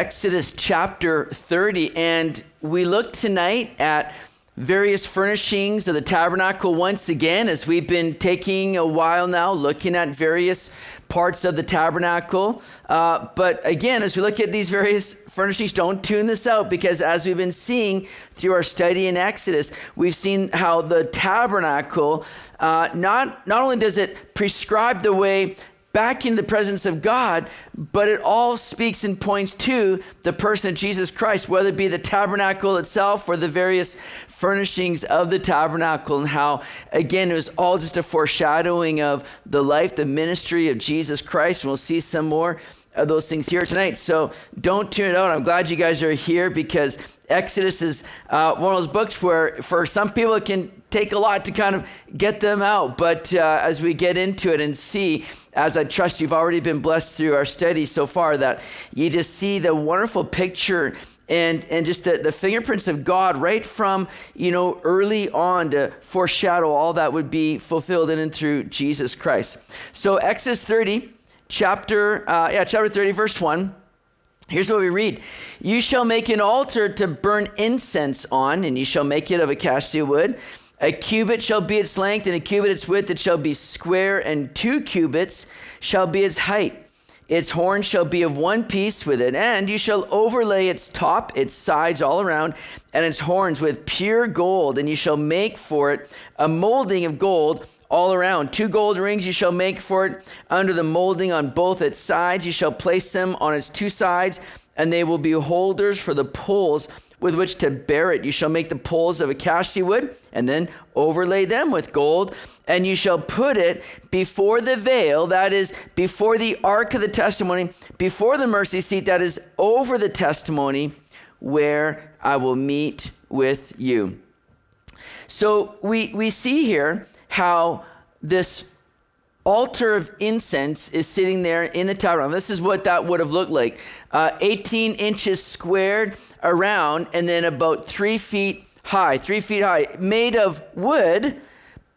Exodus chapter 30, and we look tonight at various furnishings of the tabernacle once again, as we've been taking a while now, looking at various parts of the tabernacle. Uh, but again, as we look at these various furnishings, don't tune this out because as we've been seeing through our study in Exodus, we've seen how the tabernacle uh, not not only does it prescribe the way back into the presence of God, but it all speaks and points to the person of Jesus Christ, whether it be the tabernacle itself or the various furnishings of the tabernacle, and how, again, it was all just a foreshadowing of the life, the ministry of Jesus Christ. And we'll see some more of those things here tonight. So don't tune it out. I'm glad you guys are here because Exodus is uh, one of those books where, for some people, it can take a lot to kind of get them out. But uh, as we get into it and see, as I trust you've already been blessed through our study so far, that you just see the wonderful picture and, and just the, the fingerprints of God right from, you know, early on to foreshadow all that would be fulfilled in and through Jesus Christ. So Exodus 30, chapter, uh, yeah, chapter 30, verse 1. Here's what we read You shall make an altar to burn incense on, and you shall make it of acacia wood. A cubit shall be its length, and a cubit its width. It shall be square, and two cubits shall be its height. Its horn shall be of one piece with it, and you shall overlay its top, its sides all around, and its horns with pure gold, and you shall make for it a molding of gold all around. Two gold rings you shall make for it under the molding on both its sides. You shall place them on its two sides, and they will be holders for the poles with which to bear it. You shall make the poles of acacia wood and then overlay them with gold. And you shall put it before the veil, that is, before the ark of the testimony, before the mercy seat, that is, over the testimony, where I will meet with you. So we, we see here how this altar of incense is sitting there in the tabernacle. This is what that would have looked like uh, 18 inches squared around, and then about three feet high, three feet high, made of wood,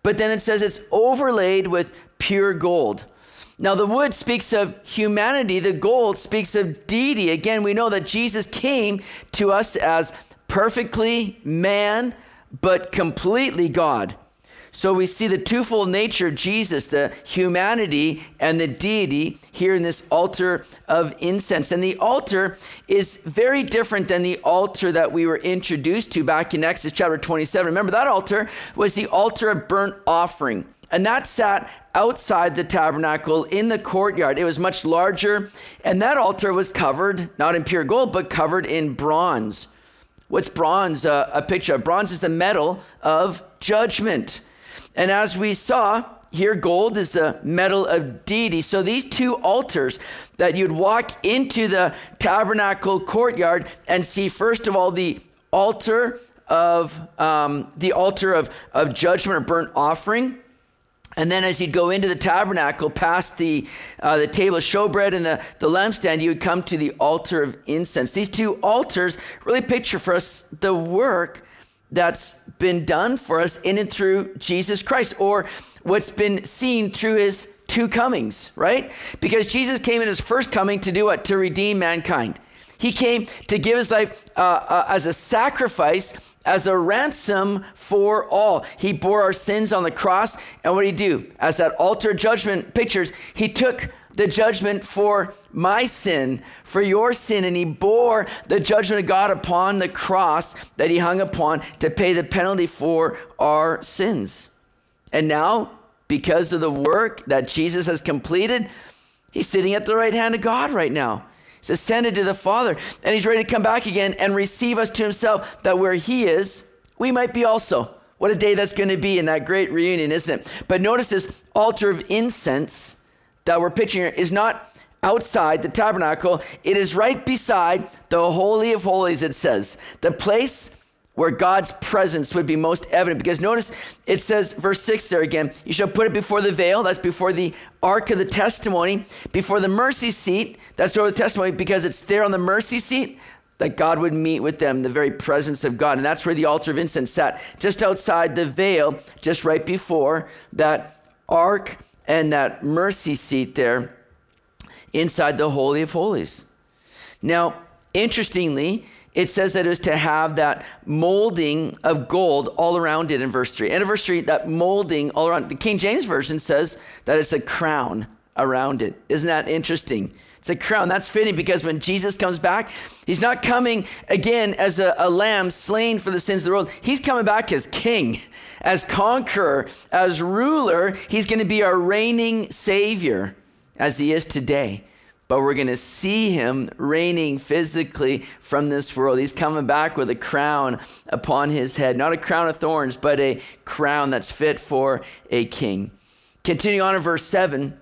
but then it says it's overlaid with pure gold. Now, the wood speaks of humanity, the gold speaks of deity. Again, we know that Jesus came to us as perfectly man, but completely God. So we see the twofold nature of Jesus, the humanity and the deity, here in this altar of incense. And the altar is very different than the altar that we were introduced to back in Exodus chapter 27. Remember, that altar was the altar of burnt offering. And that sat outside the tabernacle in the courtyard. It was much larger, and that altar was covered, not in pure gold, but covered in bronze. What's bronze uh, a picture of? Bronze is the metal of judgment. And as we saw, here gold is the metal of deity. So these two altars that you'd walk into the tabernacle courtyard and see, first of all, the altar of um, the altar of, of judgment or burnt offering. And then as you'd go into the tabernacle, past the, uh, the table of showbread and the, the lampstand, you would come to the altar of incense. These two altars really picture for us the work that's been done for us in and through Jesus Christ, or what's been seen through his two comings, right? Because Jesus came in his first coming to do what? To redeem mankind. He came to give his life uh, uh, as a sacrifice, as a ransom for all. He bore our sins on the cross, and what did he do? As that altar judgment pictures, he took the judgment for my sin, for your sin, and he bore the judgment of God upon the cross that he hung upon to pay the penalty for our sins. And now, because of the work that Jesus has completed, he's sitting at the right hand of God right now. He's ascended to the Father, and he's ready to come back again and receive us to himself, that where he is, we might be also. What a day that's going to be in that great reunion, isn't it? But notice this altar of incense that we're picturing is not outside the tabernacle, it is right beside the Holy of Holies, it says. The place where God's presence would be most evident. Because notice it says, verse 6 there again, you shall put it before the veil, that's before the ark of the testimony, before the mercy seat, that's over the testimony, because it's there on the mercy seat that God would meet with them, the very presence of God. And that's where the altar of incense sat, just outside the veil, just right before that ark and that mercy seat there inside the Holy of Holies. Now, Interestingly, it says that it was to have that molding of gold all around it in verse 3. And in verse 3, that molding all around. The King James Version says that it's a crown around it. Isn't that interesting? It's a crown. That's fitting because when Jesus comes back, he's not coming again as a, a, lamb slain for the sins of the world. He's coming back as king, as conqueror, as ruler. He's going to be our reigning savior as he is today. But we're going to see him reigning physically from this world. He's coming back with a crown upon his head. Not a crown of thorns, but a crown that's fit for a king. Continuing on in verse 7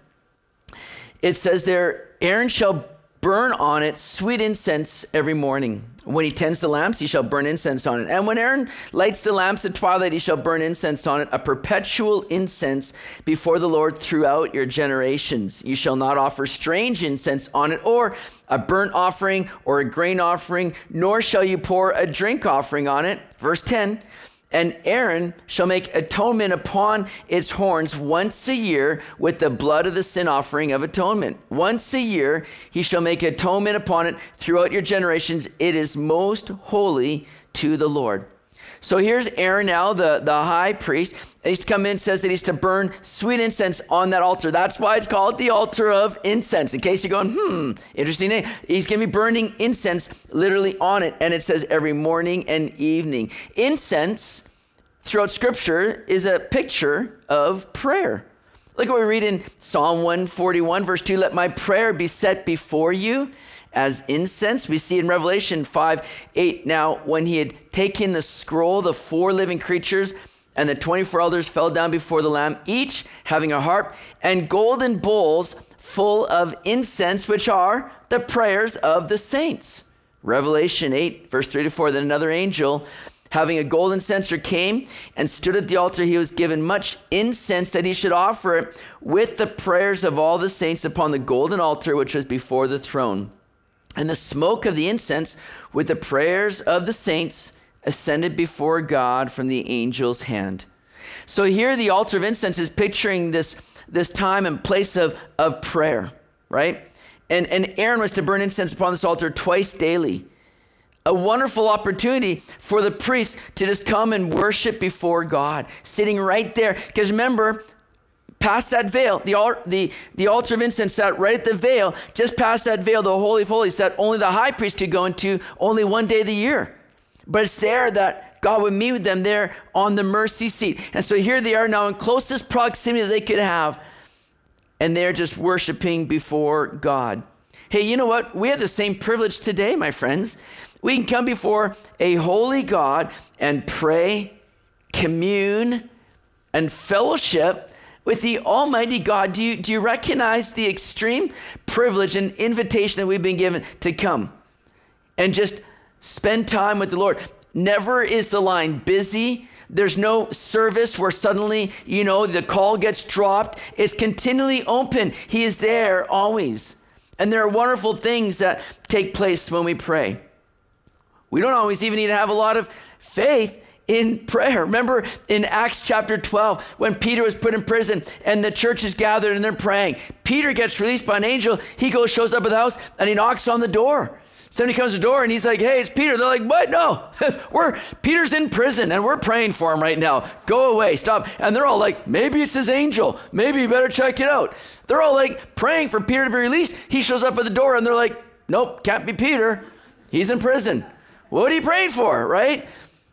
it says there, Aaron shall burn on it sweet incense every morning. When he tends the lamps, he shall burn incense on it. And when Aaron lights the lamps at twilight, he shall burn incense on it, a perpetual incense before the Lord throughout your generations. You shall not offer strange incense on it, or a burnt offering, or a grain offering, nor shall you pour a drink offering on it. Verse 10 and Aaron shall make atonement upon its horns once a year with the blood of the sin offering of atonement. Once a year he shall make atonement upon it throughout your generations. It is most holy to the Lord. So here's Aaron now, the, the high priest. And he's to come in says that he's to burn sweet incense on that altar. That's why it's called the altar of incense. In case you're going, hmm, interesting name. He's going to be burning incense literally on it. And it says every morning and evening. Incense throughout Scripture is a picture of prayer. Look what we read in Psalm 141, verse 2 Let my prayer be set before you as incense. We see in Revelation 5 8. Now, when he had taken the scroll, the four living creatures and the 24 elders fell down before the Lamb, each having a harp and golden bowls full of incense, which are the prayers of the saints. Revelation 8, verse 3 to 4. Then another angel having a golden censer, came and stood at the altar. He was given much incense that he should offer it with the prayers of all the saints upon the golden altar which was before the throne. And the smoke of the incense with the prayers of the saints ascended before God from the angel's hand. So here the altar of incense is picturing this, this time and place of, of prayer, right? And, and Aaron was to burn incense upon this altar twice daily a wonderful opportunity for the priest to just come and worship before God, sitting right there. Because remember, past that veil, the, the, the altar of incense sat right at the veil, just past that veil, the Holy of Holies that only the high priest could go into only one day of the year. But it's there that God would meet with them there on the mercy seat. And so here they are now in closest proximity that they could have, and they're just worshiping before God. Hey, you know what? We have the same privilege today, my friends. We can come before a holy God and pray, commune, and fellowship with the Almighty God. Do you, do you recognize the extreme privilege and invitation that we've been given to come and just spend time with the Lord? Never is the line busy. There's no service where suddenly, you know, the call gets dropped. It's continually open. He is there always. And there are wonderful things that take place when we pray. We don't always even need to have a lot of faith in prayer. Remember in Acts chapter 12 when Peter was put in prison and the church is gathered and they're praying. Peter gets released by an angel. He goes, shows up at the house, and he knocks on the door. Somebody comes to the door and he's like, "Hey, it's Peter." They're like, "What? No, we're Peter's in prison and we're praying for him right now. Go away, stop." And they're all like, "Maybe it's his angel. Maybe you better check it out." They're all like praying for Peter to be released. He shows up at the door and they're like, "Nope, can't be Peter. He's in prison." What are you praying for, right?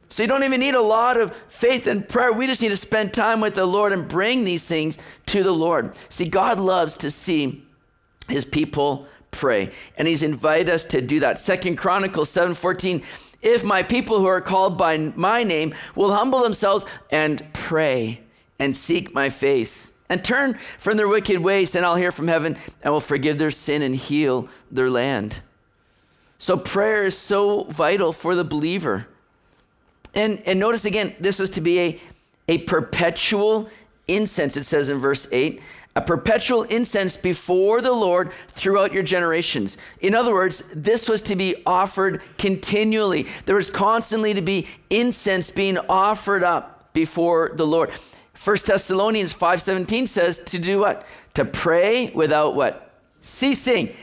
So you don't even need a lot of faith and prayer. We just need to spend time with the Lord and bring these things to the Lord. See, God loves to see his people pray. And he's invited us to do that. Second Chronicles 7:14. If my people who are called by my name will humble themselves and pray and seek my face and turn from their wicked ways, then I'll hear from heaven and will forgive their sin and heal their land. So prayer is so vital for the believer. And, and notice again, this was to be a, a perpetual incense, it says in verse 8, a perpetual incense before the Lord throughout your generations. In other words, this was to be offered continually. There was constantly to be incense being offered up before the Lord. 1 Thessalonians 5:17 says to do what? To pray without what? Ceasing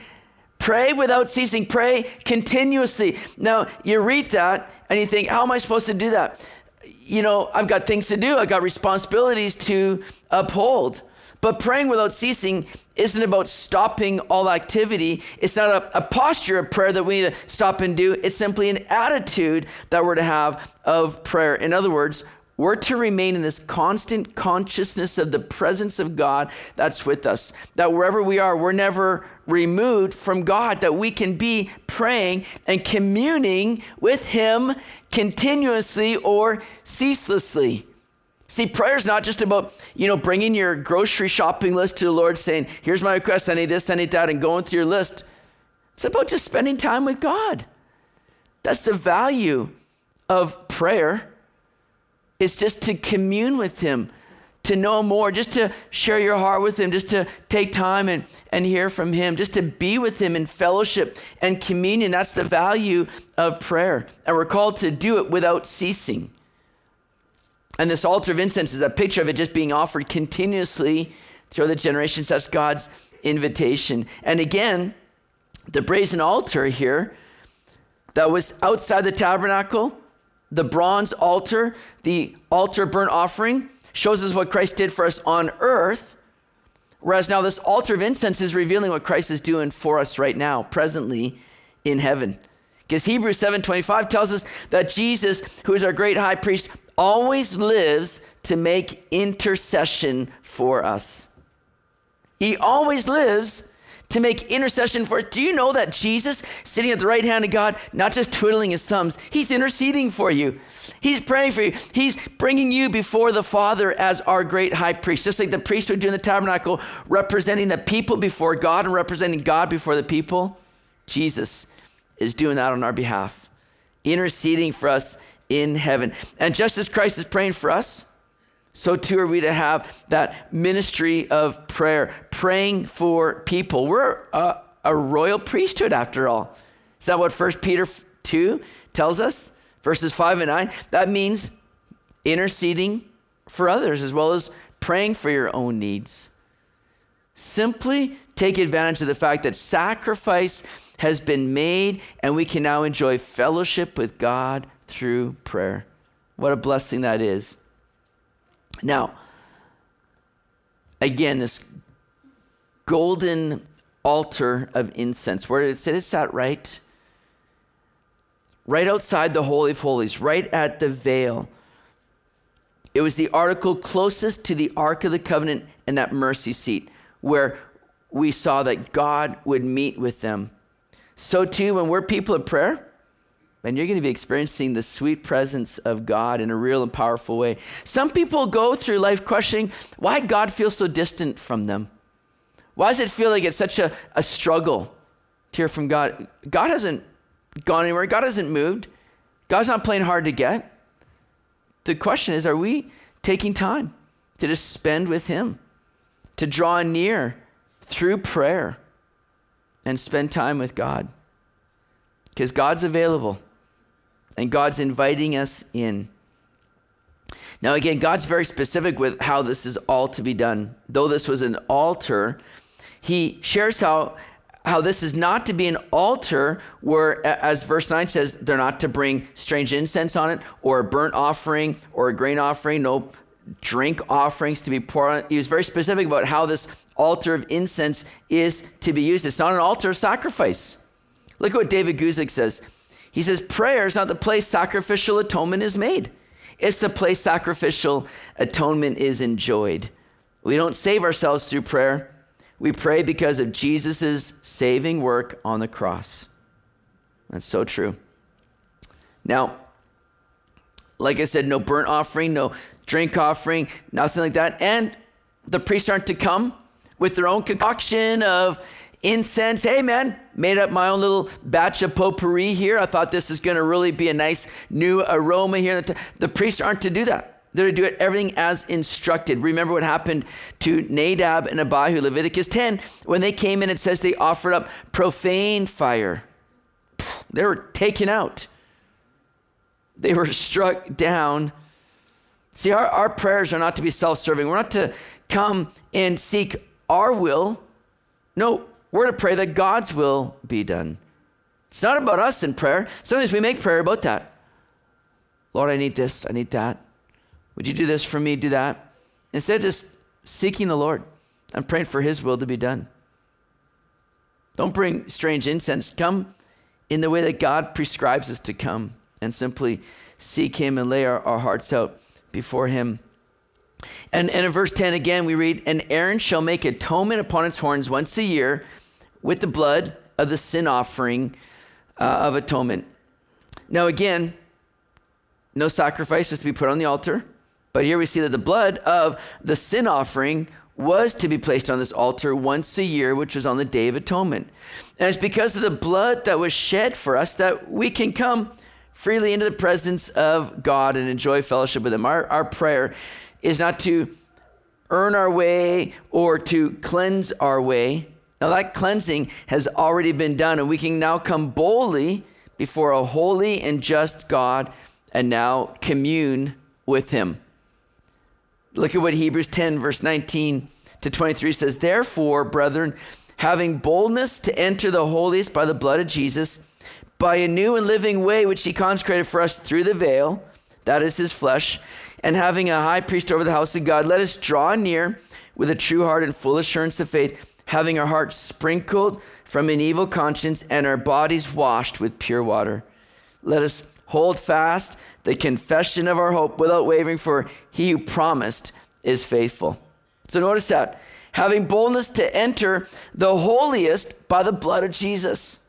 Pray without ceasing. Pray continuously. Now, you read that and you think, how am I supposed to do that? You know, I've got things to do, I've got responsibilities to uphold. But praying without ceasing isn't about stopping all activity. It's not a, a, posture of prayer that we need to stop and do. It's simply an attitude that we're to have of prayer. In other words, we're to remain in this constant consciousness of the presence of God that's with us. That wherever we are, we're never removed from God, that we can be praying and communing with Him continuously or ceaselessly. See, prayer is not just about, you know, bringing your grocery shopping list to the Lord, saying, here's my request, I need this, I need that, and going through your list. It's about just spending time with God. That's the value of prayer. It's just to commune with Him, to know more, just to share your heart with Him, just to take time and, and hear from Him, just to be with Him in fellowship and communion. That's the value of prayer. And we're called to do it without ceasing. And this altar of incense is a picture of it just being offered continuously through the generations. That's God's invitation. And again, the brazen altar here that was outside the tabernacle the bronze altar, the altar burnt offering, shows us what Christ did for us on earth. Whereas now this altar of incense is revealing what Christ is doing for us right now, presently in heaven. Because Hebrews 7:25 tells us that Jesus, who is our great high priest, always lives to make intercession for us. He always lives to make intercession for us. Do you know that Jesus, sitting at the right hand of God, not just twiddling his thumbs, he's interceding for you. He's praying for you. He's bringing you before the Father as our great high priest, just like the priest would do in the tabernacle, representing the people before God and representing God before the people. Jesus is doing that on our behalf, interceding for us in heaven. And just as Christ is praying for us, so too are we to have that ministry of prayer, praying for people. We're a, a royal priesthood after all. Is that what 1 Peter 2 tells us? Verses 5 and 9. That means interceding for others as well as praying for your own needs. Simply take advantage of the fact that sacrifice has been made and we can now enjoy fellowship with God through prayer. What a blessing that is. Now, again, this golden altar of incense, where did it sit? It sat right, right outside the Holy of Holies, right at the veil. It was the article closest to the Ark of the Covenant and that mercy seat, where we saw that God would meet with them. So, too, when we're people of prayer, and you're going to be experiencing the sweet presence of God in a real and powerful way. Some people go through life questioning why God feels so distant from them. Why does it feel like it's such a, a struggle to hear from God? God hasn't gone anywhere, God hasn't moved, God's not playing hard to get. The question is are we taking time to just spend with Him, to draw near through prayer and spend time with God? Because God's available. And God's inviting us in. Now, again, God's very specific with how this is all to be done. Though this was an altar, he shares how, how this is not to be an altar where, as verse 9 says, they're not to bring strange incense on it or a burnt offering or a grain offering, no drink offerings to be poured on. He was very specific about how this altar of incense is to be used. It's not an altar of sacrifice. Look at what David Guzik says. He says, prayer is not the place sacrificial atonement is made, it's the place sacrificial atonement is enjoyed. We don't save ourselves through prayer. We pray because of Jesus' saving work on the cross. That's so true. Now, like I said, no burnt offering, no drink offering, nothing like that. And the priests aren't to come with their own concoction of incense. Hey, man, made up my own little batch of potpourri here. I thought this is going to really be a nice new aroma here. The priests aren't to do that. They're to do it everything as instructed. Remember what happened to Nadab and Abihu, Leviticus 10, when they came in, it says they offered up profane fire. They were taken out, they were struck down. See, our, our prayers are not to be self serving. We're not to come and seek our will. No, We're to pray that God's will be done. It's not about us in prayer. Sometimes we make prayer about that. Lord, I need this, I need that. Would you do this for me? Do that. Instead, just seeking the Lord and praying for His will to be done. Don't bring strange incense. Come in the way that God prescribes us to come and simply seek Him and lay our, our hearts out before Him. And, and in verse 10 again, we read, And Aaron shall make atonement upon its horns once a year with the blood of the sin offering uh, of atonement. Now, again, no sacrifice is to be put on the altar, but here we see that the blood of the sin offering was to be placed on this altar once a year, which was on the Day of Atonement. And it's because of the blood that was shed for us that we can come freely into the presence of God and enjoy fellowship with Him. Our, our prayer is not to earn our way or to cleanse our way. Now, that cleansing has already been done, and we can now come boldly before a holy and just God and now commune with Him. Look at what Hebrews 10, verse 19 to 23 says, Therefore, brethren, having boldness to enter the holiest by the blood of Jesus, by a new and living way which he consecrated for us through the veil, that is his flesh, and having a high priest over the house of God, let us draw near with a true heart and full assurance of faith, having our hearts sprinkled from an evil conscience and our bodies washed with pure water. Let us hold fast the confession of our hope without wavering, for he who promised is faithful. So notice that. Having boldness to enter the holiest by the blood of Jesus.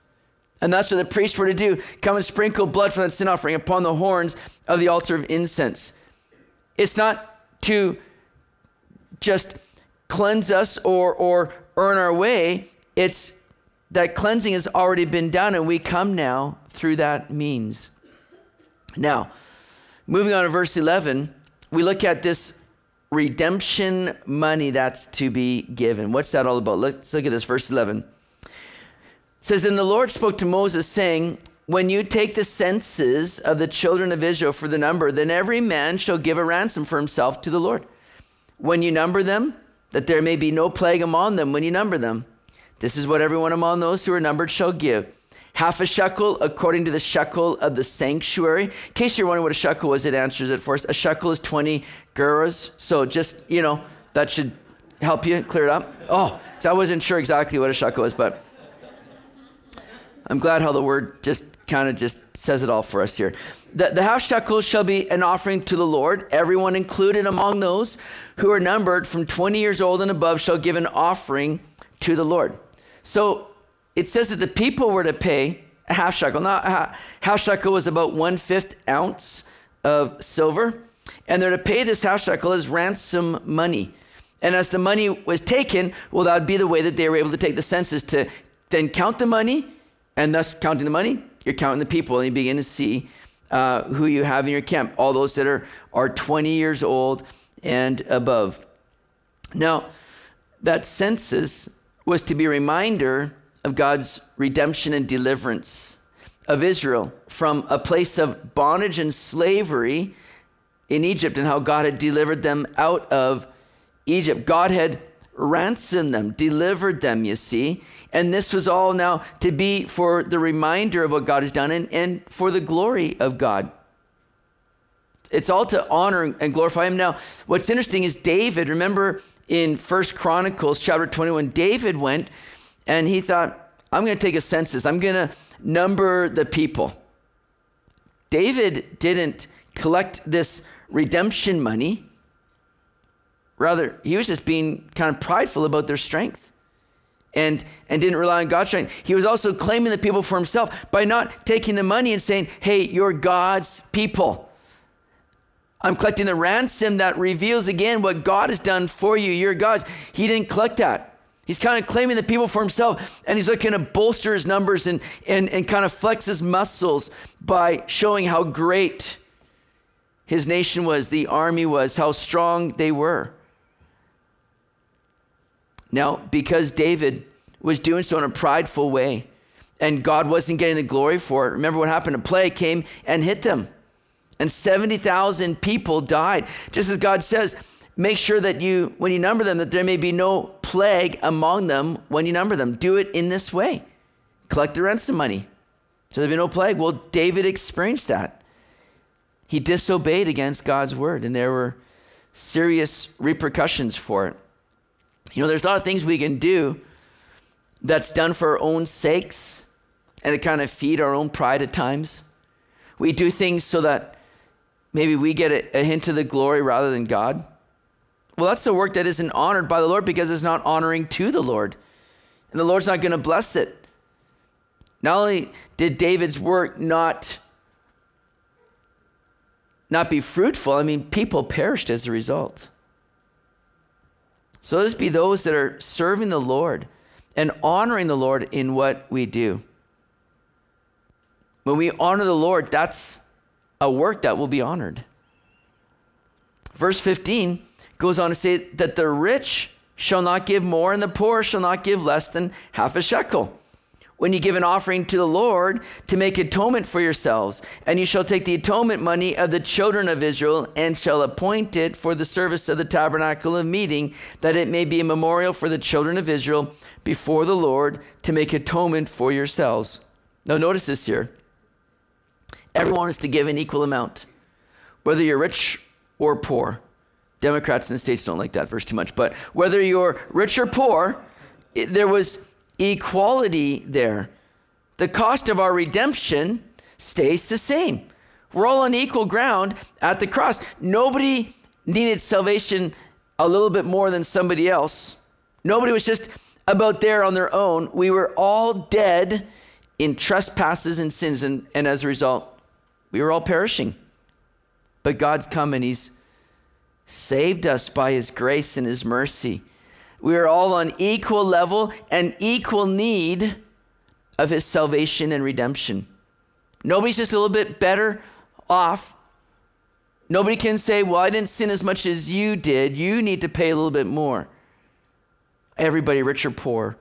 And that's what the priests were to do come and sprinkle blood from that sin offering upon the horns of the altar of incense. It's not to just cleanse us or, or earn our way, it's that cleansing has already been done, and we come now through that means. Now, moving on to verse 11, we look at this redemption money that's to be given. What's that all about? Let's look at this, verse 11. It says, Then the Lord spoke to Moses, saying, When you take the census of the children of Israel for the number, then every man shall give a ransom for himself to the Lord. When you number them, that there may be no plague among them when you number them. This is what everyone among those who are numbered shall give half a shekel according to the shekel of the sanctuary. In case you're wondering what a shekel was, it answers it for us. A shekel is 20 gerahs. So just, you know, that should help you clear it up. Oh, so I wasn't sure exactly what a shekel was, but I'm glad how the word just kind of just says it all for us here. The, the half shekel shall be an offering to the Lord. Everyone included among those who are numbered from 20 years old and above shall give an offering to the Lord. So it says that the people were to pay a half shekel. Now, a half shekel was about one fifth ounce of silver, and they're to pay this half shekel as ransom money. And as the money was taken, well, that would be the way that they were able to take the census to then count the money, and thus counting the money, you're counting the people, and you begin to see uh, who you have in your camp, all those that are, are 20 years old and above. Now, that census was to be a reminder of God's redemption and deliverance of Israel from a place of bondage and slavery in Egypt and how God had delivered them out of Egypt. God had ransomed them, delivered them, you see. And this was all now to be for the reminder of what God has done and, and for the glory of God. It's all to honor and glorify him. Now, what's interesting is David, remember in First Chronicles chapter 21, David went and he thought, I'm going to take a census, I'm going to number the people. David didn't collect this redemption money. Rather, he was just being kind of prideful about their strength and, and didn't rely on God's strength. He was also claiming the people for himself by not taking the money and saying, Hey, you're God's people. I'm collecting the ransom that reveals again what God has done for you. You're God's. He didn't collect that. He's kind of claiming the people for himself, and he's looking to bolster his numbers and, and, and kind of flex his muscles by showing how great his nation was, the army was, how strong they were. Now, because David was doing so in a prideful way, and God wasn't getting the glory for it, remember what happened? A plague came and hit them, and 70,000 people died. Just as God says, make sure that you, when you number them, that there may be no plague among them when you number them. Do it in this way collect the ransom money. So there'd be no plague. Well, David experienced that. He disobeyed against God's word, and there were serious repercussions for it. You know, there's a lot of things we can do that's done for our own sakes and to kind of feed our own pride at times. We do things so that maybe we get a, a hint of the glory rather than God. Well, that's the work that isn't honored by the Lord because it's not honoring to the Lord. And the Lord's not going to bless it. Not only did David's work not, not be fruitful, I mean, people perished as a result. So let us be those that are serving the Lord and honoring the Lord in what we do. When we honor the Lord, that's a work that will be honored. Verse 15 goes on to say that the rich shall not give more, and the poor shall not give less than half a shekel when you give an offering to the Lord to make atonement for yourselves. And you shall take the atonement money of the children of Israel and shall appoint it for the service of the tabernacle of meeting, that it may be a memorial for the children of Israel before the Lord to make atonement for yourselves. Now, notice this here. Everyone is to give an equal amount, whether you're rich or poor. Democrats in the States don't like that verse too much, but whether you're rich or poor, it, there was equality there. The cost of our redemption stays the same. We're all on equal ground at the cross. Nobody needed salvation a little bit more than somebody else. Nobody was just about there on their own. We were all dead in trespasses and sins, and, and as a result, we were all perishing. But God's come and He's saved us by His grace and His mercy. We are all on equal level and equal need of his salvation and redemption. Nobody's just a little bit better off. Nobody can say, Well, I didn't sin as much as you did. You need to pay a little bit more. Everybody, rich or poor,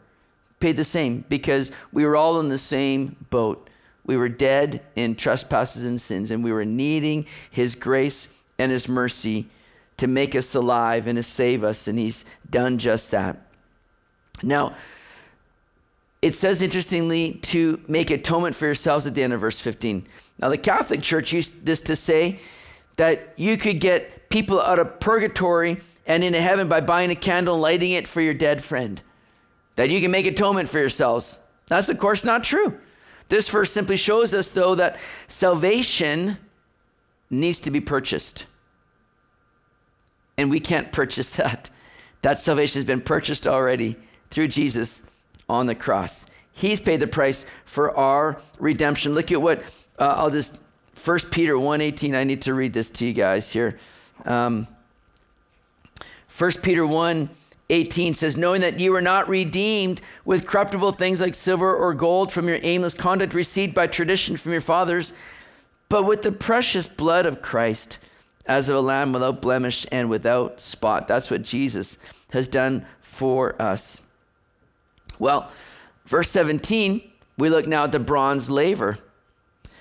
paid the same because we were all in the same boat. We were dead in trespasses and sins, and we were needing his grace and his mercy to make us alive and to save us, and He's done just that. Now, it says interestingly to make atonement for yourselves at the end of verse 15. Now, the Catholic Church used this to say that you could get people out of purgatory and into heaven by buying a candle and lighting it for your dead friend. That you can make atonement for yourselves. That's, of course, not true. This verse simply shows us, though, that salvation needs to be purchased and we can't purchase that. That salvation has been purchased already through Jesus on the cross. He's paid the price for our redemption. Look at what uh, I'll just 1 Peter 1:18. I need to read this to you guys here. Um, 1 Peter 1:18 says, "Knowing that you were not redeemed with corruptible things like silver or gold from your aimless conduct received by tradition from your fathers, but with the precious blood of Christ." as of a lamb without blemish and without spot. That's what Jesus has done for us. Well, verse 17, we look now at the bronze laver. It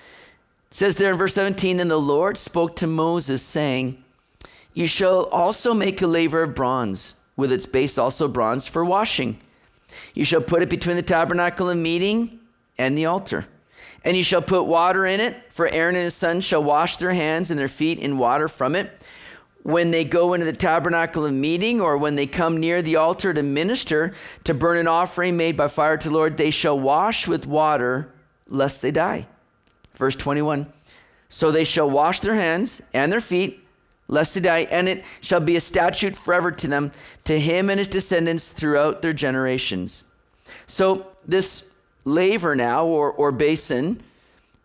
says there in verse 17, Then the Lord spoke to Moses, saying, You shall also make a laver of bronze, with its base also bronze for washing. You shall put it between the tabernacle of meeting and the altar. And you shall put water in it, for Aaron and his sons shall wash their hands and their feet in water from it. When they go into the tabernacle of meeting, or when they come near the altar to minister, to burn an offering made by fire to the Lord, they shall wash with water, lest they die. Verse 21 So they shall wash their hands and their feet, lest die, and it shall be a statute forever to them, to him and his descendants throughout their generations. So, this laver now, or, or basin.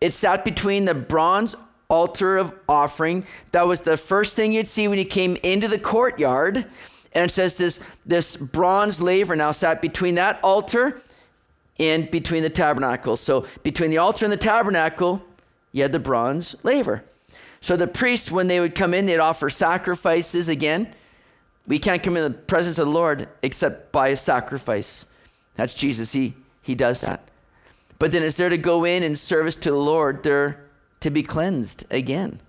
It sat between the bronze altar of offering. That was the first thing you'd see when you came into the courtyard. And it says this, this bronze laver now sat between that altar and between the tabernacle. So between the altar and the tabernacle, you had the bronze laver. So the priests, when they would come in, they'd offer sacrifices again. We can't come in the presence of the Lord except by a sacrifice. That's Jesus. He, he does that. But then as they're to go in in service to the Lord, they're to be cleansed again.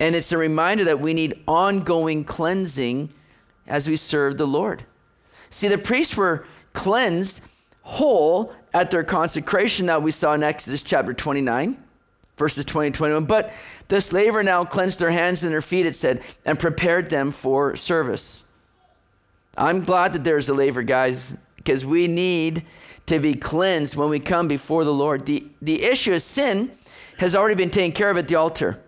And it's a reminder that we need ongoing cleansing as we serve the Lord. See, the priests were cleansed whole at their consecration that we saw in Exodus chapter 29, verses 20 and 21. But this laver now cleansed their hands and their feet, it said, and prepared them for service. I'm glad that there's a laver, guys, because we need to be cleansed when we come before the Lord. The, the issue of sin has already been taken care of at the altar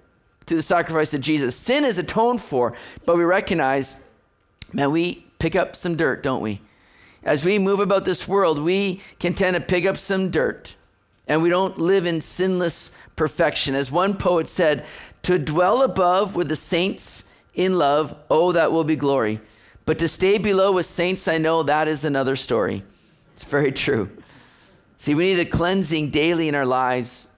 through the sacrifice of Jesus. Sin is atoned for, but we recognize, man, we pick up some dirt, don't we? As we move about this world, we can tend to pick up some dirt, and we don't live in sinless perfection. As one poet said, to dwell above with the saints in love, oh, that will be glory. But to stay below with saints, I know that is another story. It's very true. See, we need a cleansing daily in our lives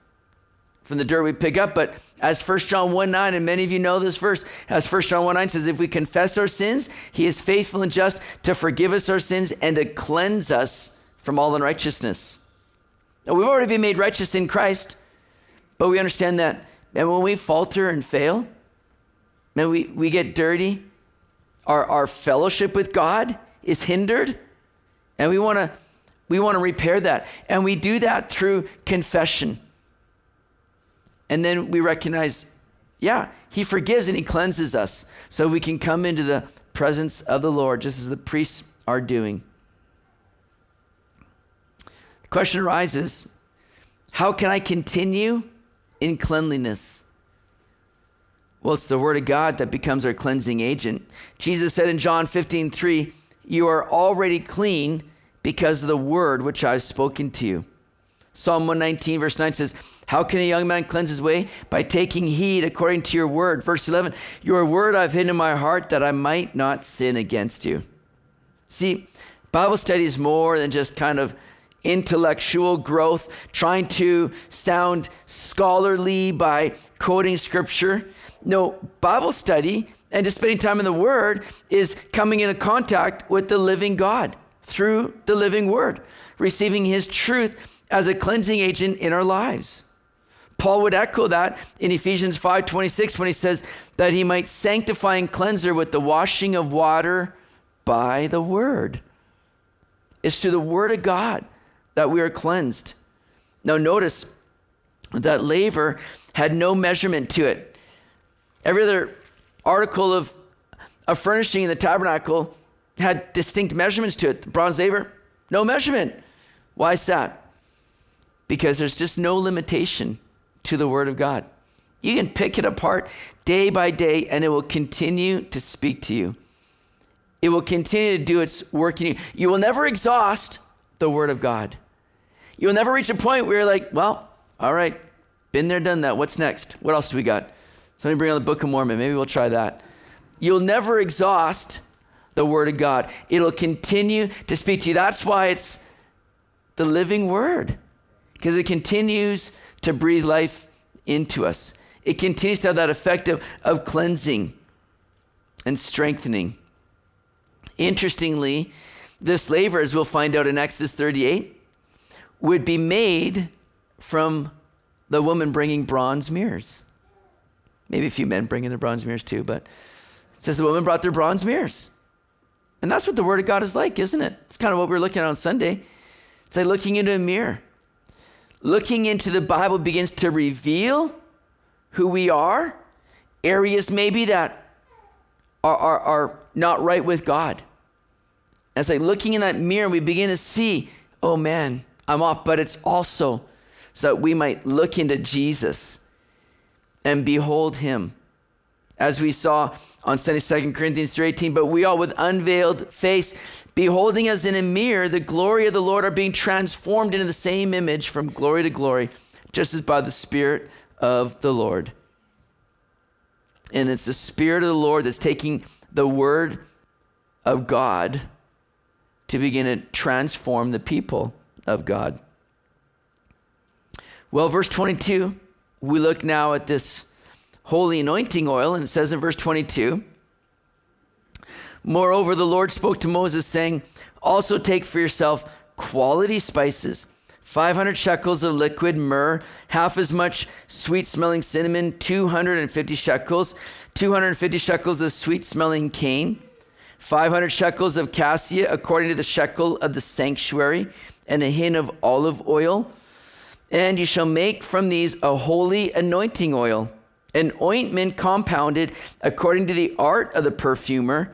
from the dirt we pick up. But as 1 John 1 9, and many of you know this verse, as 1 John 1 9 says, if we confess our sins, he is faithful and just to forgive us our sins and to cleanse us from all unrighteousness. Now, we've already been made righteous in Christ, but we understand that. And when we falter and fail, man, we, we get dirty, our, our fellowship with God is hindered, and we want to we want to repair that. And we do that through confession. And then we recognize, yeah, He forgives and He cleanses us. So we can come into the presence of the Lord, just as the priests are doing. Question arises how can I continue in cleanliness? Well, it's the Word of God that becomes our cleansing agent. Jesus said in John 15, 3, You are already clean because of the word which I've spoken to you. Psalm 119, verse 9 says, How can a young man cleanse his way? By taking heed according to your word. Verse 11, Your word I've hidden in my heart that I might not sin against you. See, Bible study is more than just kind of intellectual growth, trying to sound scholarly by quoting scripture. No, Bible study and just spending time in the Word is coming into contact with the living God through the living Word, receiving His truth as a cleansing agent in our lives. Paul would echo that in Ephesians 5:26 when he says that he might sanctify and cleanse her with the washing of water by the word. It's through the word of God that we are cleansed. Now notice that laver had no measurement to it. Every other article of, of furnishing in the tabernacle had distinct measurements to it. The bronze laver, no measurement. Why is that? Because there's just no limitation to the Word of God. You can pick it apart day by day, and it will continue to speak to you. It will continue to do its work in you. You will never exhaust the Word of God. You will never reach a point where you're like, well, all right, been there, done that. What's next? What else do we got? Somebody bring on the Book of Mormon. Maybe we'll try that. You'll never exhaust the Word of God. It'll continue to speak to you. That's why it's the living Word, because it continues to breathe life into us. It continues to have that effect of, of cleansing and strengthening. Interestingly, this laver, as we'll find out in Exodus 38, would be made from the woman bringing bronze mirrors. Maybe a few men bringing their bronze mirrors too, but it says the woman brought their bronze mirrors. And that's what the Word of God is like, isn't it? It's kind of what we are looking at on Sunday. It's like looking into a mirror. Looking into the Bible begins to reveal who we are, areas maybe that are, are, are not right with God. It's like looking in that mirror, we begin to see, oh man, I'm off. But it's also so that we might look into Jesus and behold him. As we saw on Sunday, 2 Corinthians 3.18, but we all with unveiled face, beholding as in a mirror the glory of the Lord are being transformed into the same image from glory to glory, just as by the Spirit of the Lord. And it's the Spirit of the Lord that's taking the Word of God to begin to transform the people of God. Well, verse 22, we look now at this holy anointing oil. And it says in verse 22 Moreover, the Lord spoke to Moses, saying, Also take for yourself quality spices, 500 shekels of liquid myrrh, half as much sweet smelling cinnamon, 250 shekels, 250 shekels of sweet smelling cane, 500 shekels of cassia according to the shekel of the sanctuary, and a hin of olive oil. And you shall make from these a holy anointing oil, an ointment compounded according to the art of the perfumer.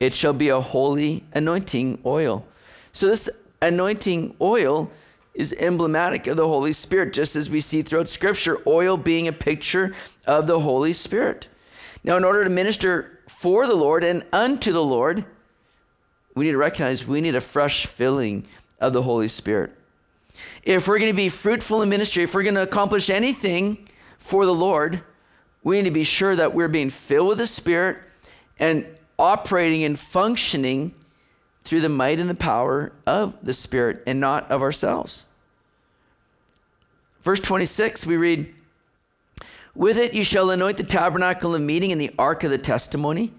It shall be a holy anointing oil. So, this anointing oil is emblematic of the Holy Spirit, just as we see throughout Scripture, oil being a picture of the Holy Spirit. Now, in order to minister for the Lord and unto the Lord, we need to recognize we need a fresh filling of the Holy Spirit. If we're going to be fruitful in ministry, if we're going to accomplish anything for the Lord, we need to be sure that we're being filled with the Spirit and operating and functioning through the might and the power of the Spirit and not of ourselves. Verse 26, we read, With it you shall anoint the tabernacle of meeting and the ark of the testimony,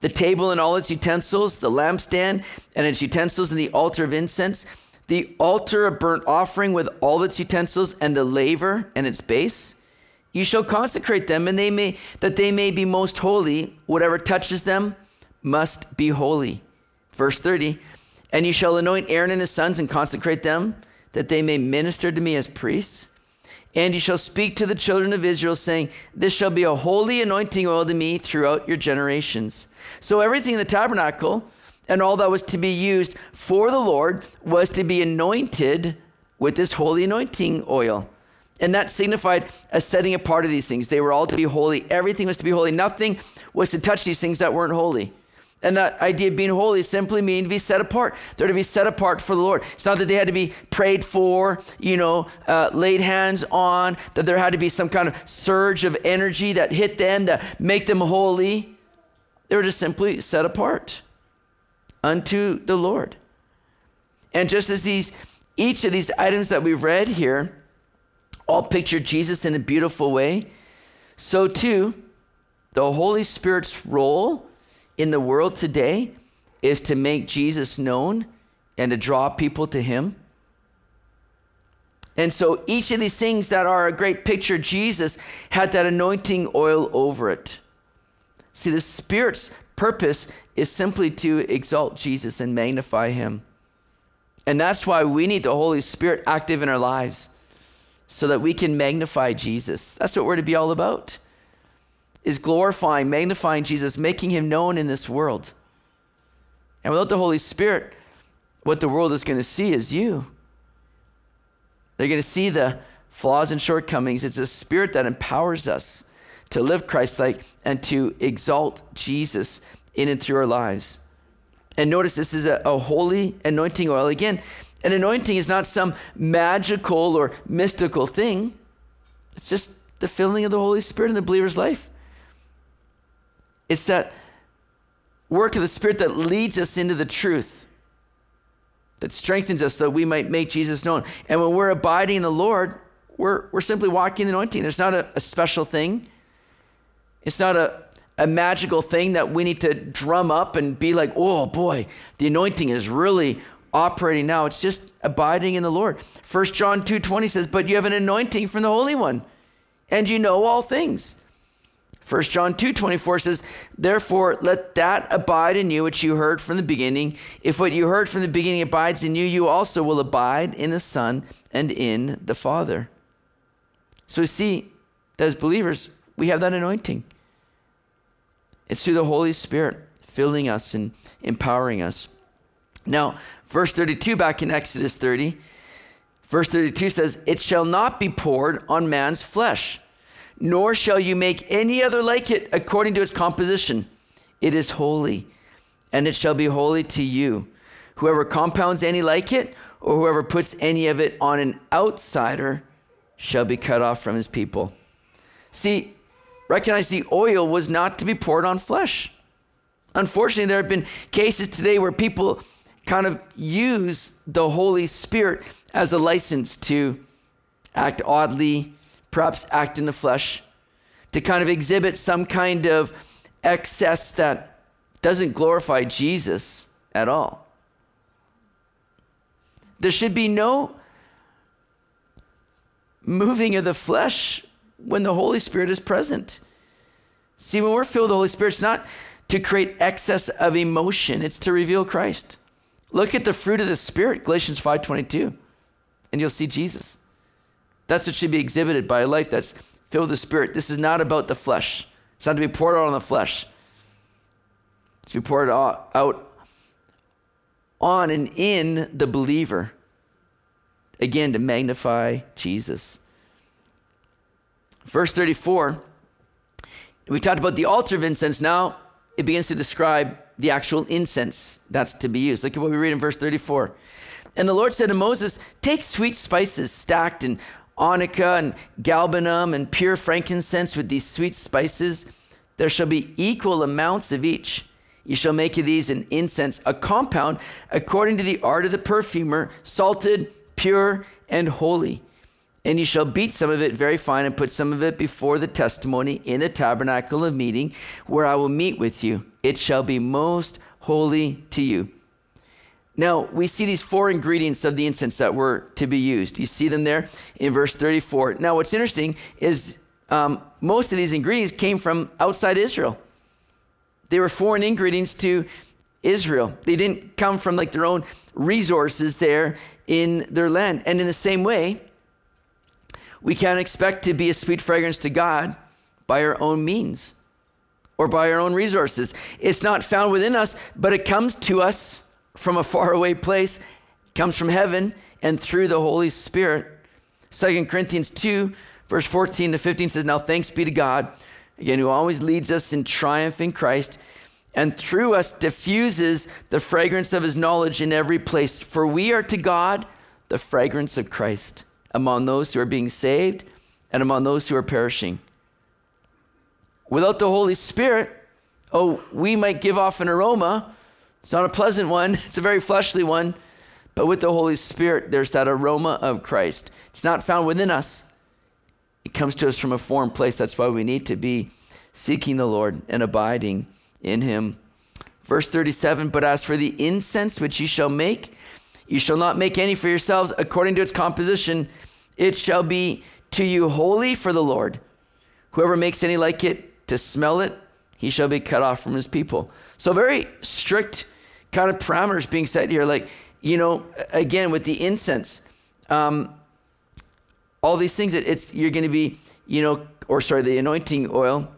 the table and all its utensils, the lampstand and its utensils, and the altar of incense, the altar of burnt offering with all its utensils, and the laver and its base. You shall consecrate them, and they may that they may be most holy. Whatever touches them must be holy. Verse 30 And you shall anoint Aaron and his sons and consecrate them, that they may minister to me as priests. And you shall speak to the children of Israel, saying, This shall be a holy anointing oil to me throughout your generations. So everything in the tabernacle and all that was to be used for the Lord was to be anointed with this holy anointing oil. And that signified a setting apart of these things. They were all to be holy. Everything was to be holy. Nothing was to touch these things that weren't holy. And that idea of being holy simply means to be set apart. They're to be set apart for the Lord. It's not that they had to be prayed for, you know, uh, laid hands on, that there had to be some kind of surge of energy that hit them to make them holy. They were just simply set apart unto the Lord. And just as these, each of these items that we've read here all picture Jesus in a beautiful way, so too, the Holy Spirit's role in the world today is to make Jesus known and to draw people to him. And so each of these things that are a great picture Jesus had that anointing oil over it. See, the Spirit's purpose is simply to exalt Jesus and magnify him. And that's why we need the Holy Spirit active in our lives so that we can magnify Jesus. That's what we're to be all about is glorifying, magnifying Jesus, making him known in this world. And without the Holy Spirit, what the world is going to see is you. They're going to see the flaws and shortcomings. It's a spirit that empowers us to live Christ like and to exalt Jesus in and through our lives. And notice this is a, a, holy anointing oil. Again, an anointing is not some magical or mystical thing, it's just the filling of the Holy Spirit in the believer's life. It's that work of the Spirit that leads us into the truth, that strengthens us that we might make Jesus known. And when we're abiding in the Lord, we're, we're simply walking in the anointing. There's not a, a special thing, it's not a, a magical thing that we need to drum up and be like, oh boy, the anointing is really operating now. It's just abiding in the Lord. 1 John 2:20 says, "But you have an anointing from the Holy One, and you know all things." 1 John 2 24 says, Therefore, let that abide in you which you heard from the beginning. If what you heard from the beginning abides in you, you also will abide in the Son and in the Father. So we see that as believers, we have that anointing. It's through the Holy Spirit filling us and empowering us. Now, verse 32 back in Exodus 30, verse 32 says, It shall not be poured on man's flesh nor shall you make any other like it according to its composition. It is holy, and it shall be holy to you. Whoever compounds any like it, or whoever puts any of it on an outsider, shall be cut off from his people. See, recognize the oil was not to be poured on flesh. Unfortunately, there have been cases today where people kind of use the Holy Spirit as a license to act oddly, perhaps act in the flesh, to kind of exhibit some kind of excess that doesn't glorify Jesus at all. There should be no moving of the flesh when the Holy Spirit is present. See, when we're filled with the Holy Spirit, it's not to create excess of emotion, it's to reveal Christ. Look at the fruit of the Spirit, Galatians 5:22, and you'll see Jesus. That's what should be exhibited by a life that's filled with the Spirit. This is not about the flesh. It's not to be poured out on the flesh. It's to be poured out on and in the believer. Again, to magnify Jesus. Verse 34, we talked about the altar of incense. Now it begins to describe the actual incense that's to be used. Look at what we read in verse 34. And the Lord said to Moses, Take sweet spices stacte in onycha and galbanum and pure frankincense with these sweet spices. There shall be equal amounts of each. You shall make of these an incense, a compound according to the art of the perfumer, salted, pure, and holy. And you shall beat some of it very fine and put some of it before the testimony in the tabernacle of meeting, where I will meet with you. It shall be most holy to you. Now, we see these four ingredients of the incense that were to be used. You see them there in verse 34. Now, what's interesting is um, most of these ingredients came from outside Israel. They were foreign ingredients to Israel. They didn't come from like their own resources there in their land. And in the same way, we can't expect to be a sweet fragrance to God by our own means or by our own resources. It's not found within us, but it comes to us from a faraway place, comes from heaven and through the Holy Spirit. Second Corinthians 2, verse 14 to 15 says, Now thanks be to God, again, who always leads us in triumph in Christ, and through us diffuses the fragrance of his knowledge in every place. For we are to God the fragrance of Christ among those who are being saved and among those who are perishing. Without the Holy Spirit, oh, we might give off an aroma. It's not a pleasant one, it's a very fleshly one. But with the Holy Spirit, there's that aroma of Christ. It's not found within us, it comes to us from a foreign place. That's why we need to be seeking the Lord and abiding in Him. Verse 37 But as for the incense which ye shall make, you shall not make any for yourselves according to its composition. It shall be to you holy for the Lord. Whoever makes any like it to smell it, he shall be cut off from his people. So, very strict kind of parameters being set here. Like, you know, again, with the incense, um, all these things, that it's you're going to be, you know, or sorry, the anointing oil.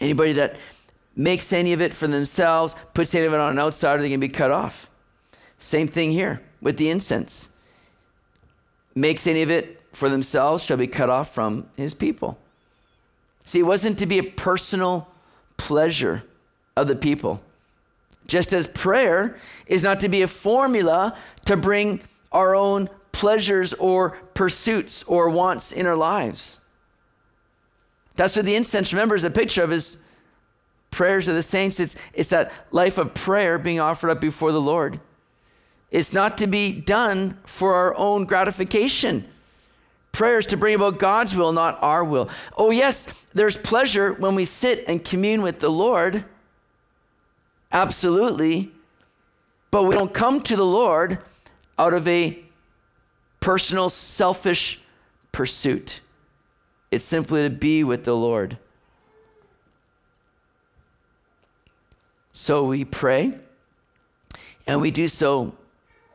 Anybody that makes any of it for themselves, puts any of it on an outsider, they're going to be cut off. Same thing here with the incense. Makes any of it for themselves shall be cut off from his people. See, it wasn't to be a personal pleasure of the people. Just as prayer is not to be a formula to bring our own pleasures or pursuits or wants in our lives. That's what the incense, remember, is a picture of is prayers of the saints. It's, it's that life of prayer being offered up before the Lord. It's not to be done for our own gratification. Prayer is to bring about God's will, not our will. Oh, yes, there's pleasure when we sit and commune with the Lord. Absolutely. But we don't come to the Lord out of a personal, selfish pursuit. It's simply to be with the Lord. So we pray, and we do so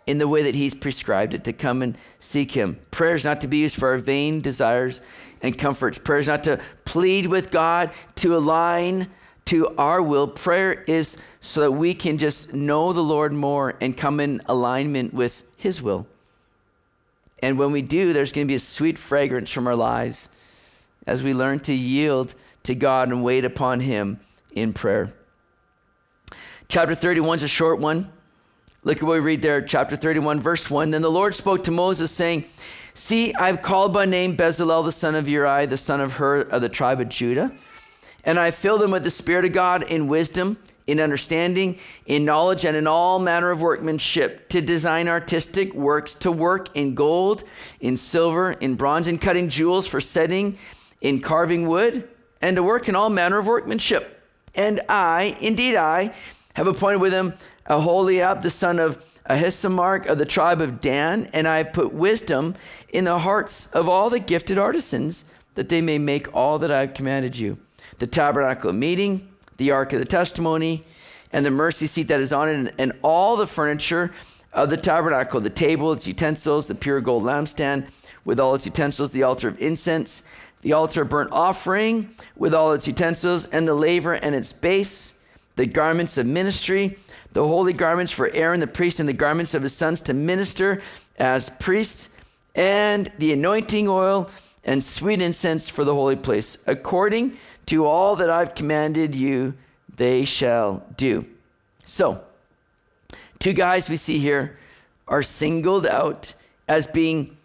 in the way that He's prescribed it to come and seek Him. Prayer is not to be used for our vain desires and comforts. Prayer is not to plead with God to align to our will. Prayer is so that we can just know the Lord more and come in alignment with His will. And when we do, there's going to be a sweet fragrance from our lives as we learn to yield to God and wait upon Him in prayer. Chapter 31 is a short one. Look at what we read there, chapter 31, verse 1. Then the Lord spoke to Moses, saying, See, I've called by name Bezalel, the son of Uri, the son of Hur of the tribe of Judah, and I fill them with the Spirit of God in wisdom, in understanding, in knowledge, and in all manner of workmanship, to design artistic works, to work in gold, in silver, in bronze, in cutting jewels for setting, in carving wood, and to work in all manner of workmanship. And I, indeed I, have appointed with him Aholiab, the son of Ahisamach of the tribe of Dan, and I put wisdom in the hearts of all the gifted artisans that they may make all that I have commanded you the tabernacle meeting, the ark of the testimony, and the mercy seat that is on it, and, all the furniture of the tabernacle the table, its utensils, the pure gold lampstand with all its utensils, the altar of incense, the altar of burnt offering with all its utensils, and the laver and its base, the garments of ministry, the holy garments for Aaron the priest, and the garments of his sons to minister as priests, and the anointing oil and sweet incense for the holy place, according to all that I've commanded you they shall do. So, two guys we see here are singled out as being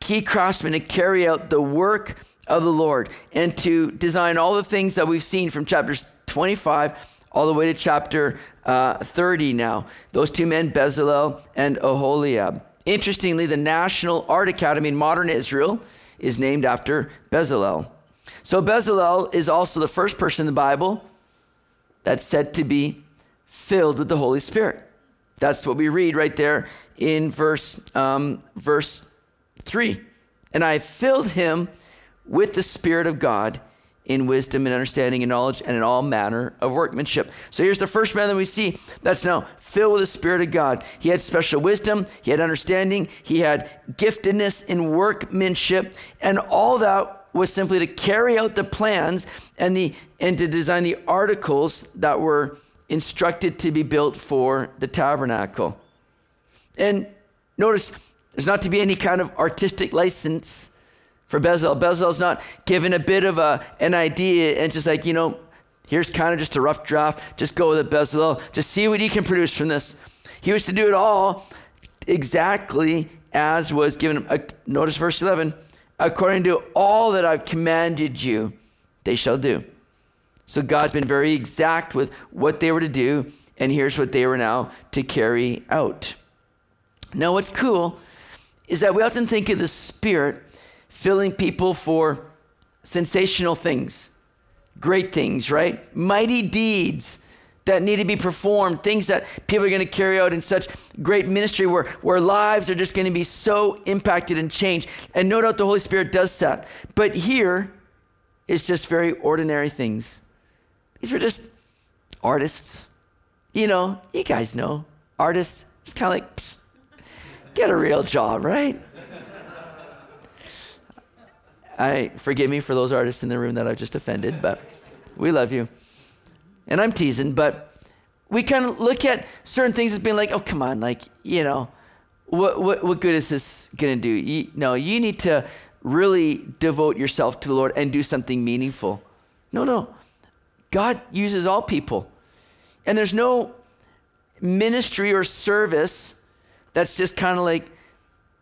key craftsmen to carry out the work of the Lord and to design all the things that we've seen from chapters 25 all the way to chapter uh, 30 now. Those two men, Bezalel and Oholiab. Interestingly, the National Art Academy in modern Israel is named after Bezalel. So Bezalel is also the first person in the Bible that's said to be filled with the Holy Spirit. That's what we read right there in verse, um, verse 3. And I filled him with the Spirit of God in wisdom and understanding and knowledge and in all manner of workmanship. So here's the first man that we see that's now filled with the Spirit of God. He had special wisdom, he had understanding, he had giftedness in workmanship, and all that was simply to carry out the plans and, the, and to design the articles that were instructed to be built for the tabernacle. And notice, there's not to be any kind of artistic license for Bezalel. Bezalel's not given a bit of a, an idea and just like, you know, here's kind of just a rough draft. Just go with it, Bezalel. Just see what he can produce from this. He was to do it all exactly as was given. Uh, notice verse 11 according to all that I've commanded you, they shall do. So God's been very exact with what they were to do, and here's what they were now to carry out. Now, what's cool is that we often think of the Spirit filling people for sensational things, great things, right? Mighty deeds that need to be performed, things that people are going to carry out in such great ministry where, where lives are just going to be so impacted and changed. And no doubt the Holy Spirit does that. But here, it's just very ordinary things. These were just artists. You know, you guys know, artists. It's kind of like, psst, get a real job, right? I forgive me for those artists in the room that I've just offended, but we love you and I'm teasing, but we kind of look at certain things as being like, oh, come on, like, you know, what, what, what good is this going to do? You, no, you need to really devote yourself to the Lord and do something meaningful. No, no. God uses all people. And there's no ministry or service that's just kind of like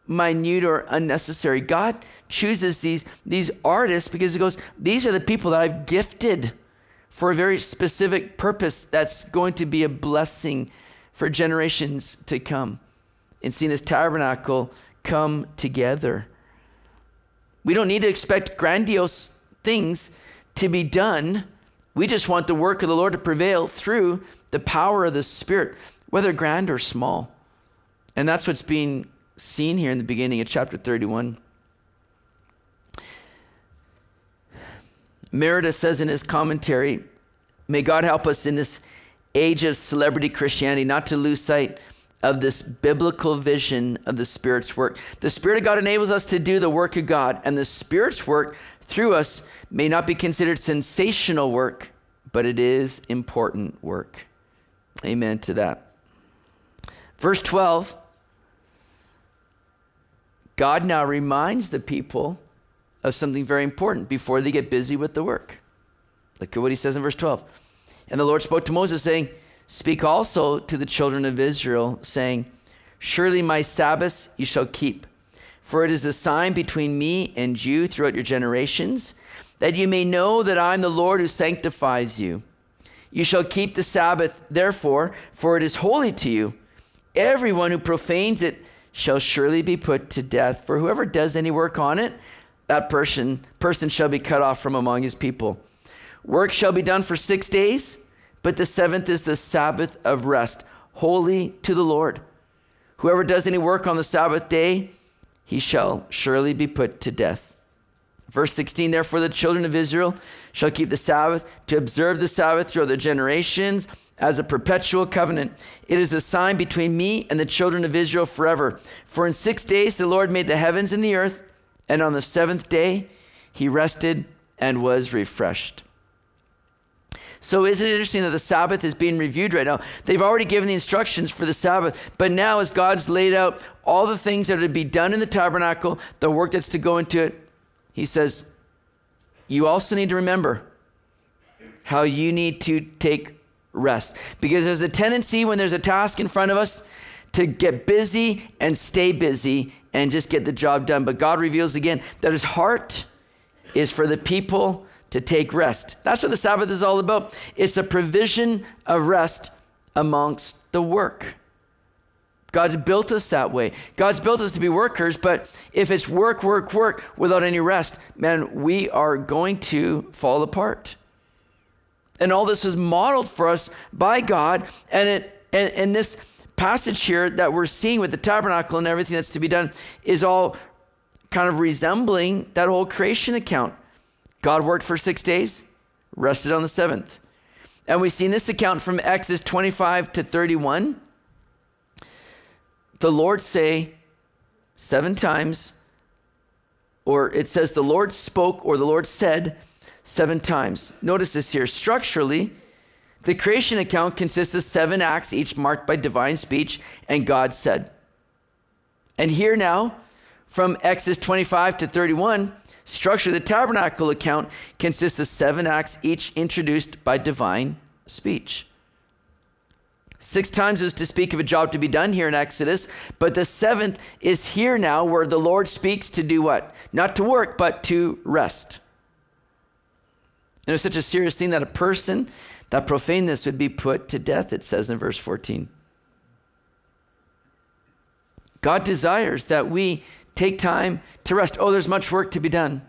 minute or unnecessary. God chooses these, these artists because he goes, these are the people that I've gifted for a very specific purpose that's going to be a blessing for generations to come. And seeing this tabernacle come together. We don't need to expect grandiose things to be done. We just want the work of the Lord to prevail through the power of the Spirit, whether grand or small. And that's what's being seen here in the beginning of chapter 31. Meredith says in his commentary, May God help us in this age of celebrity Christianity not to lose sight of this biblical vision of the Spirit's work. The Spirit of God enables us to do the work of God, and the Spirit's work through us may not be considered sensational work, but it is important work. Amen to that. Verse 12 God now reminds the people of something very important before they get busy with the work. Look at what he says in verse 12. And the Lord spoke to Moses, saying, Speak also to the children of Israel, saying, Surely my Sabbaths you shall keep, for it is a sign between me and you throughout your generations, that you may know that I am the Lord who sanctifies you. You shall keep the Sabbath, therefore, for it is holy to you. Everyone who profanes it shall surely be put to death. For whoever does any work on it, that person, person shall be cut off from among his people. Work shall be done for six days, but the seventh is the Sabbath of rest, holy to the Lord. Whoever does any work on the Sabbath day, he shall surely be put to death. Verse 16, therefore, the children of Israel shall keep the Sabbath to observe the Sabbath throughout their generations as a perpetual covenant. It is a sign between me and the children of Israel forever. For in six days the Lord made the heavens and the earth, and on the seventh day he rested and was refreshed. So, isn't it interesting that the Sabbath is being reviewed right now? They've already given the instructions for the Sabbath, but now, as God's laid out all the things that are to be done in the tabernacle, the work that's to go into it, He says, You also need to remember how you need to take rest. Because there's a tendency when there's a task in front of us to get busy and stay busy and just get the job done. But God reveals again that his heart is for the people to take rest. That's what the Sabbath is all about. It's a provision of rest amongst the work. God's built us that way. God's built us to be workers, but if it's work, work, work without any rest, man, we are going to fall apart. And all this was modeled for us by God. And, it, and, and this passage here that we're seeing with the tabernacle and everything that's to be done is all kind of resembling that whole creation account. God worked for six days, rested on the seventh. And we see in this account from Exodus 25 to 31, the Lord say seven times, or it says the Lord spoke or the Lord said seven times. Notice this here. Structurally, the creation account consists of seven acts, each marked by divine speech, and God said. And here now, from Exodus 25 to 31, structure the tabernacle account consists of seven acts, each introduced by divine speech. Six times is to speak of a job to be done here in Exodus, but the seventh is here now where the Lord speaks to do what? Not to work, but to rest. And it was such a serious thing that a person that profaned this would be put to death, it says in verse 14. God desires that we take time to rest. Oh, there's much work to be done.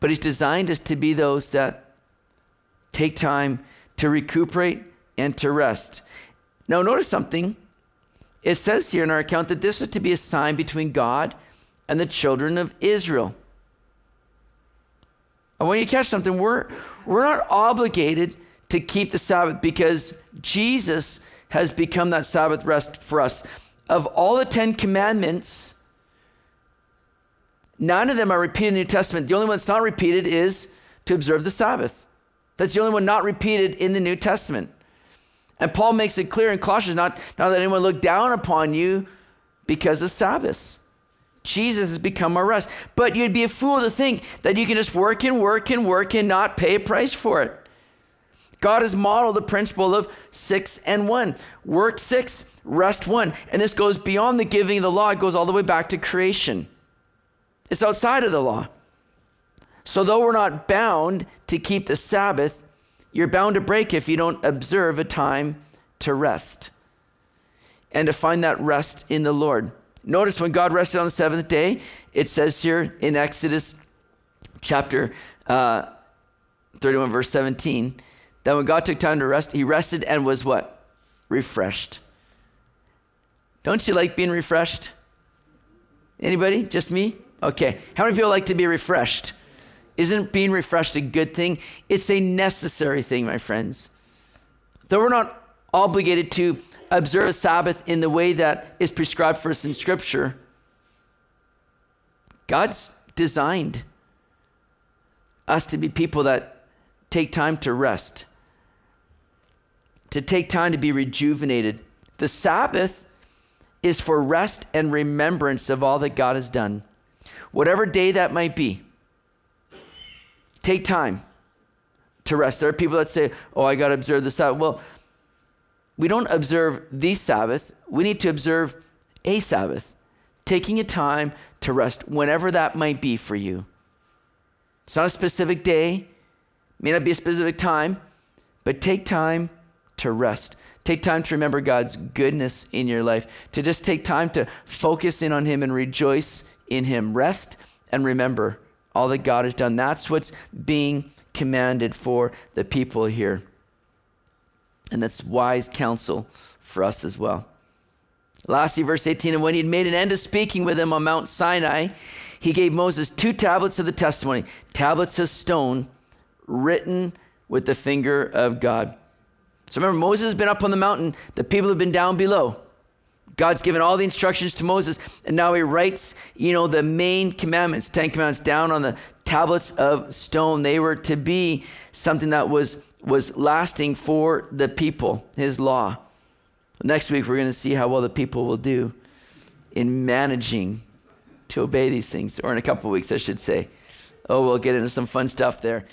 But He's designed us to be those that take time to recuperate and to rest. Now, notice something. It says here in our account that this was to be a sign between God and the children of Israel. I want you to catch something. We're, we're not obligated to keep the Sabbath because Jesus has become that Sabbath rest for us. Of all the Ten Commandments, none of them are repeated in the New Testament. The only one that's not repeated is to observe the Sabbath. That's the only one not repeated in the New Testament. And Paul makes it clear in Colossians not, not that anyone look down upon you because of Sabbaths. Jesus has become our rest. But you'd be a fool to think that you can just work and work and work and not pay a price for it. God has modeled the principle of six and one work six, rest one. And this goes beyond the giving of the law, it goes all the way back to creation. It's outside of the law. So, though we're not bound to keep the Sabbath, you're bound to break if you don't observe a time to rest and to find that rest in the Lord. Notice when God rested on the seventh day, it says here in Exodus chapter uh, 31, verse 17, that when God took time to rest, he rested and was what? Refreshed. Don't you like being refreshed? Anybody? Just me? Okay. How many people like to be refreshed? Isn't being refreshed a good thing? It's a necessary thing, my friends. Though we're not obligated to observe a Sabbath in the way that is prescribed for us in Scripture, God's designed us to be people that take time to rest, to take time to be rejuvenated. The Sabbath is for rest and remembrance of all that God has done. Whatever day that might be, take time to rest. There are people that say, Oh, I got to observe the Sabbath. Well, we don't observe the Sabbath, we need to observe a Sabbath, taking a time to rest whenever that might be for you. It's not a specific day, may not be a specific time, but take time to rest. Take time to remember God's goodness in your life, to just take time to focus in on Him and rejoice in Him. Rest and remember all that God has done. That's what's being commanded for the people here. And that's wise counsel for us as well. Lastly, verse 18 And when he had made an end of speaking with him on Mount Sinai, he gave Moses two tablets of the testimony, tablets of stone written with the finger of God. So remember, Moses has been up on the mountain, the people have been down below. God's given all the instructions to Moses, and now he writes, you know, the main commandments, Ten Commandments, down on the tablets of stone. They were to be something that was, was lasting for the people, his law. Next week, we're going to see how well the people will do in managing to obey these things, or in a couple weeks, I should say. Oh, we'll get into some fun stuff there.